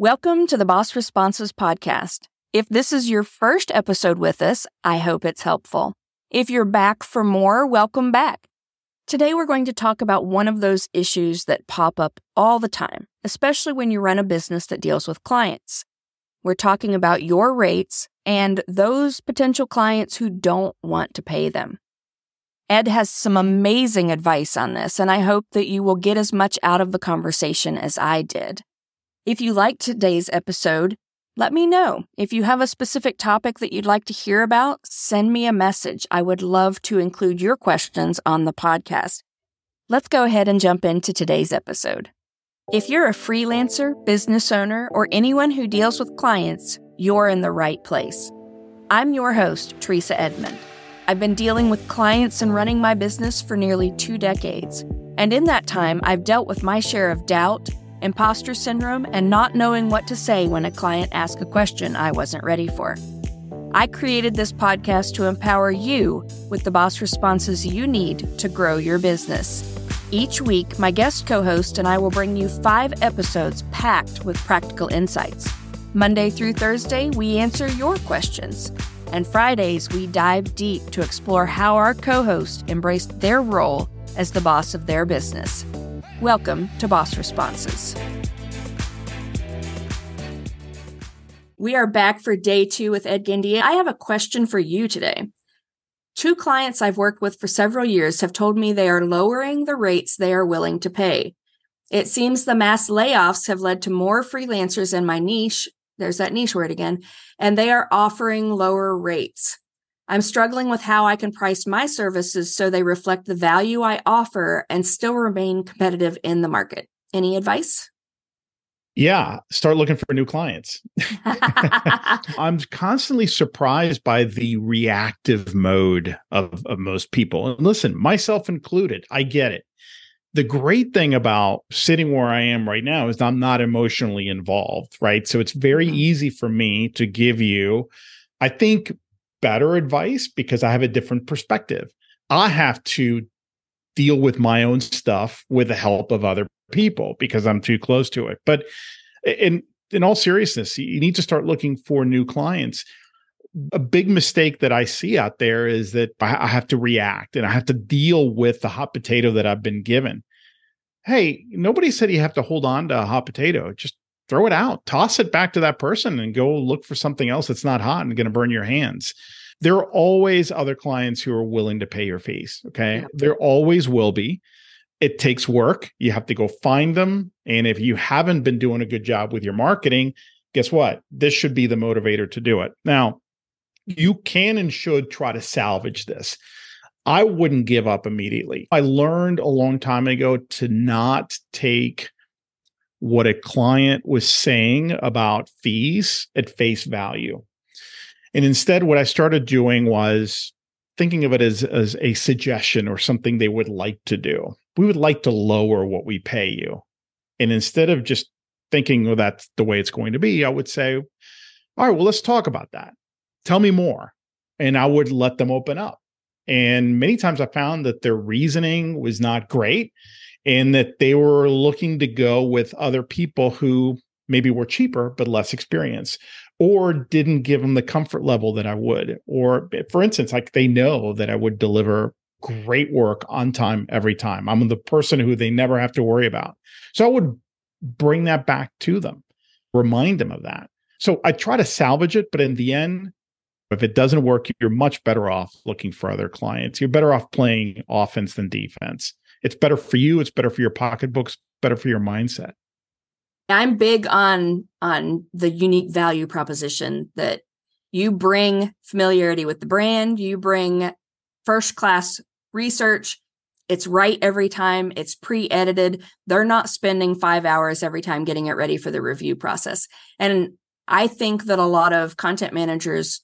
Welcome to the Boss Responses Podcast. If this is your first episode with us, I hope it's helpful. If you're back for more, welcome back. Today, we're going to talk about one of those issues that pop up all the time, especially when you run a business that deals with clients. We're talking about your rates and those potential clients who don't want to pay them. Ed has some amazing advice on this, and I hope that you will get as much out of the conversation as I did. If you liked today's episode, let me know. If you have a specific topic that you'd like to hear about, send me a message. I would love to include your questions on the podcast. Let's go ahead and jump into today's episode. If you're a freelancer, business owner, or anyone who deals with clients, you're in the right place. I'm your host, Treasa Edmond. I've been dealing with clients and running my business for nearly two decades. And in that time, I've dealt with my share of doubt, imposter syndrome, and not knowing what to say when a client asks a question I wasn't ready for. I created this podcast to empower you with the boss responses you need to grow your business. Each week, my guest co host and I will bring you five episodes packed with practical insights. Monday through Thursday, we answer your questions. And Fridays, we dive deep to explore how our co host embraced their role as the boss of their business. Welcome to Boss Responses. We are back for day two with Ed Gandia. I have a question for you today. Two clients I've worked with for several years have told me they are lowering the rates they are willing to pay. It seems the mass layoffs have led to more freelancers in my niche. There's that niche word again, and they are offering lower rates. I'm struggling with how I can price my services so they reflect the value I offer and still remain competitive in the market. Any advice? Yeah, start looking for new clients. I'm constantly surprised by the reactive mode of, of most people. And listen, myself included, I get it. The great thing about sitting where I am right now is I'm not emotionally involved, right? So it's very mm-hmm. easy for me to give you, I think, better advice because I have a different perspective. I have to deal with my own stuff with the help of other people because I'm too close to it. But in in all seriousness, you need to start looking for new clients. A big mistake that I see out there is that I have to react and I have to deal with the hot potato that I've been given. Hey, nobody said you have to hold on to a hot potato. Just throw it out, toss it back to that person and go look for something else that's not hot and going to burn your hands. There are always other clients who are willing to pay your fees. Okay. Yeah. There always will be. It takes work. You have to go find them. And if you haven't been doing a good job with your marketing, guess what? This should be the motivator to do it. Now, you can and should try to salvage this. I wouldn't give up immediately. I learned a long time ago to not take what a client was saying about fees at face value. And instead, what I started doing was thinking of it as, as a suggestion or something they would like to do. We would like to lower what we pay you. And instead of just thinking, well, that's the way it's going to be, I would say, all right, well, let's talk about that. Tell me more. And I would let them open up. And many times I found that their reasoning was not great and that they were looking to go with other people who maybe were cheaper but less experienced or didn't give them the comfort level that I would. Or eh, for instance like they know that I would deliver great work on time every time. I'm the person who they never have to worry about. So I would bring that back to them remind them of that. So I try to salvage it but in the end if it doesn't work you're much better off looking for other clients. You're better off playing offense than defense. It's better for you it's better for your pocketbooks better for your mindset. I'm big on on the unique value proposition that you bring familiarity with the brand you bring first class research. It's right every time it's pre-edited. They're not spending 5 hours every time getting it ready for the review process. And i think that a lot of content managers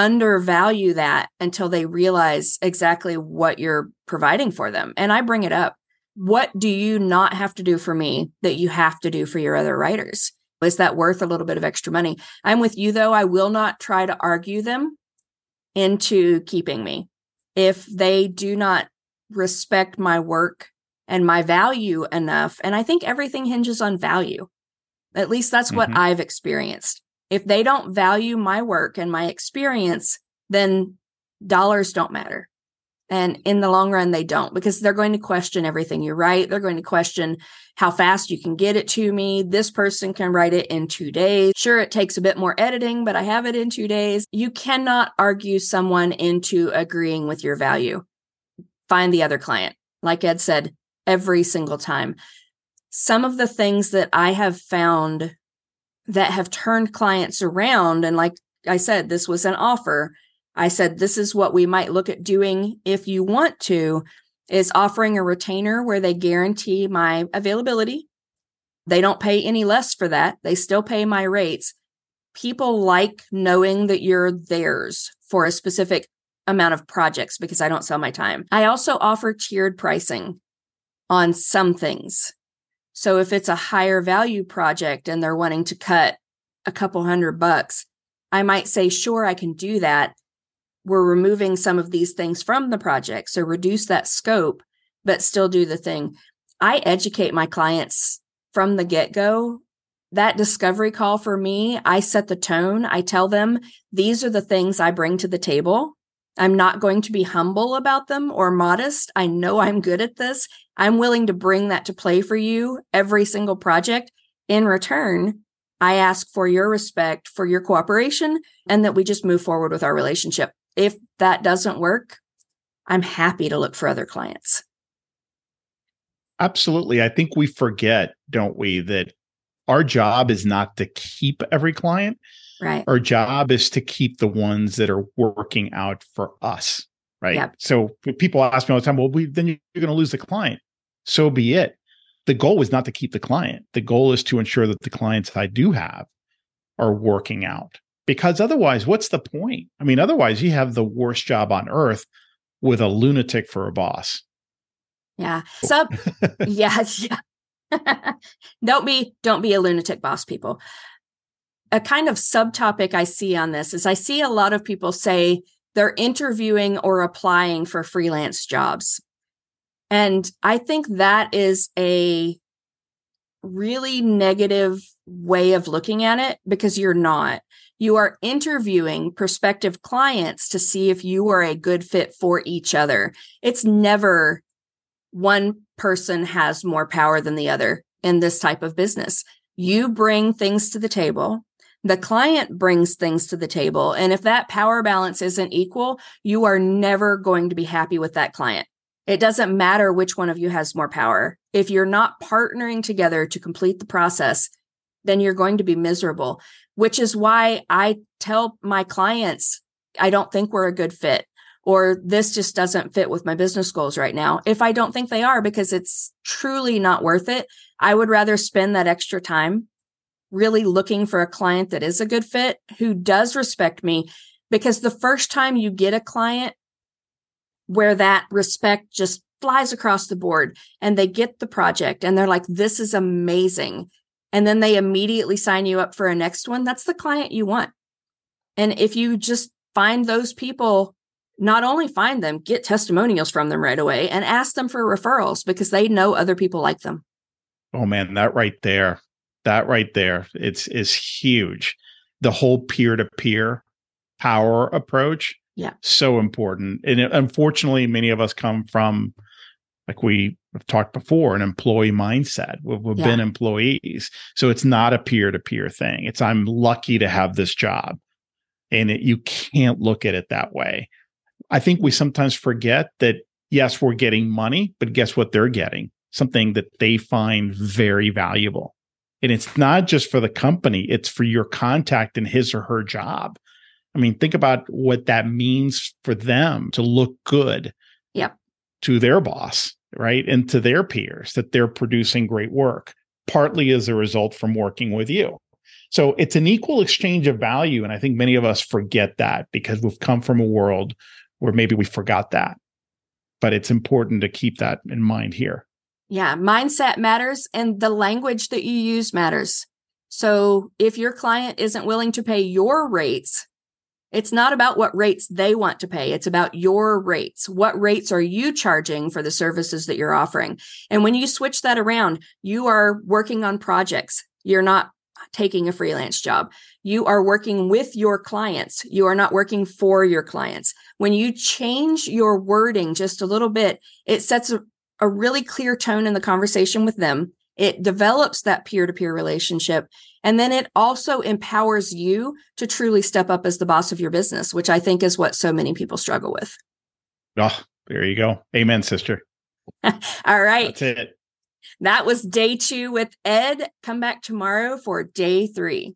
undervalue that until they realize exactly what you're providing for them. And I bring it up. What do you not have to do for me that you have to do for your other writers? Is that worth a little bit of extra money? I'm with you though. I will not try to argue them into keeping me. If they do not respect my work and my value enough, and I think everything hinges on value. At least that's what mm-hmm. I've experienced. If they don't value my work and my experience, then dollars don't matter. And in the long run, they don't because they're going to question everything you write. They're going to question how fast you can get it to me. This person can write it in two days. Sure, it takes a bit more editing, but I have it in two days. You cannot argue someone into agreeing with your value. Find the other client. Like Ed said, every single time. Some of the things that I have found that have turned clients around, and like I said, this was an offer I said, this is what we might look at doing if you want to, is offering a retainer where they guarantee my availability. They don't pay any less for that. They still pay my rates. People like knowing that you're theirs for a specific amount of projects because I don't sell my time. I also offer tiered pricing on some things. So if it's a higher value project and they're wanting to cut a couple hundred bucks, I might say, sure, I can do that we're removing some of these things from the project. So reduce that scope, but still do the thing. I educate my clients from the get go. That discovery call for me, I set the tone. I tell them these are the things I bring to the table. I'm not going to be humble about them or modest. I know I'm good at this. I'm willing to bring that to play for you every single project. In return, I ask for your respect, for your cooperation, and that we just move forward with our relationship if that doesn't work, I'm happy to look for other clients. Absolutely. I think we forget, don't we, that our job is not to keep every client. Right. Our job is to keep the ones that are working out for us. Right. Yep. So people ask me all the time, well, we, then you're going to lose the client. So be it. The goal is not to keep the client. The goal is to ensure that the clients I do have are working out because otherwise, what's the point? I mean, otherwise, you have the worst job on earth with a lunatic for a boss. Yeah. So, yeah, yeah. don't be don't be a lunatic boss, people. A kind of subtopic I see on this is I see a lot of people say they're interviewing or applying for freelance jobs. And I think that is a really negative way of looking at it because you're not. You are interviewing prospective clients to see if you are a good fit for each other. It's never one person has more power than the other in this type of business. You bring things to the table. The client brings things to the table. And if that power balance isn't equal, you are never going to be happy with that client. It doesn't matter which one of you has more power. If you're not partnering together to complete the process, then you're going to be miserable which is why I tell my clients, I don't think we're a good fit, or this just doesn't fit with my business goals right now. If I don't think they are, because it's truly not worth it, I would rather spend that extra time really looking for a client that is a good fit who does respect me. Because the first time you get a client where that respect just flies across the board and they get the project and they're like, this is amazing and then they immediately sign you up for a next one, that's the client you want. And if you just find those people, not only find them, get testimonials from them right away and ask them for referrals because they know other people like them. Oh man, that right there, that right there, it's is huge. The whole peer to peer power approach, yeah, so important. And it, unfortunately, many of us come from like we have talked before, an employee mindset. We've, we've yeah. been employees. So it's not a peer to peer thing. It's I'm lucky to have this job. And it, you can't look at it that way. I think we sometimes forget that, yes, we're getting money, but guess what they're getting? Something that they find very valuable. And it's not just for the company, it's for your contact in his or her job. I mean, think about what that means for them to look good yep. to their boss right? And to their peers that they're producing great work, partly as a result from working with you. So it's an equal exchange of value. And I think many of us forget that because we've come from a world where maybe we forgot that. But it's important to keep that in mind here. Yeah, mindset matters and the language that you use matters. So if your client isn't willing to pay your rates, it's not about what rates they want to pay. It's about your rates. What rates are you charging for the services that you're offering? And when you switch that around, you are working on projects. You're not taking a freelance job. You are working with your clients. You are not working for your clients. When you change your wording just a little bit, it sets a, a really clear tone in the conversation with them. It develops that peer to peer relationship. And then it also empowers you to truly step up as the boss of your business, which I think is what so many people struggle with. Oh, there you go. Amen, sister. All right. That's it. That was day two with Ed. Come back tomorrow for day three.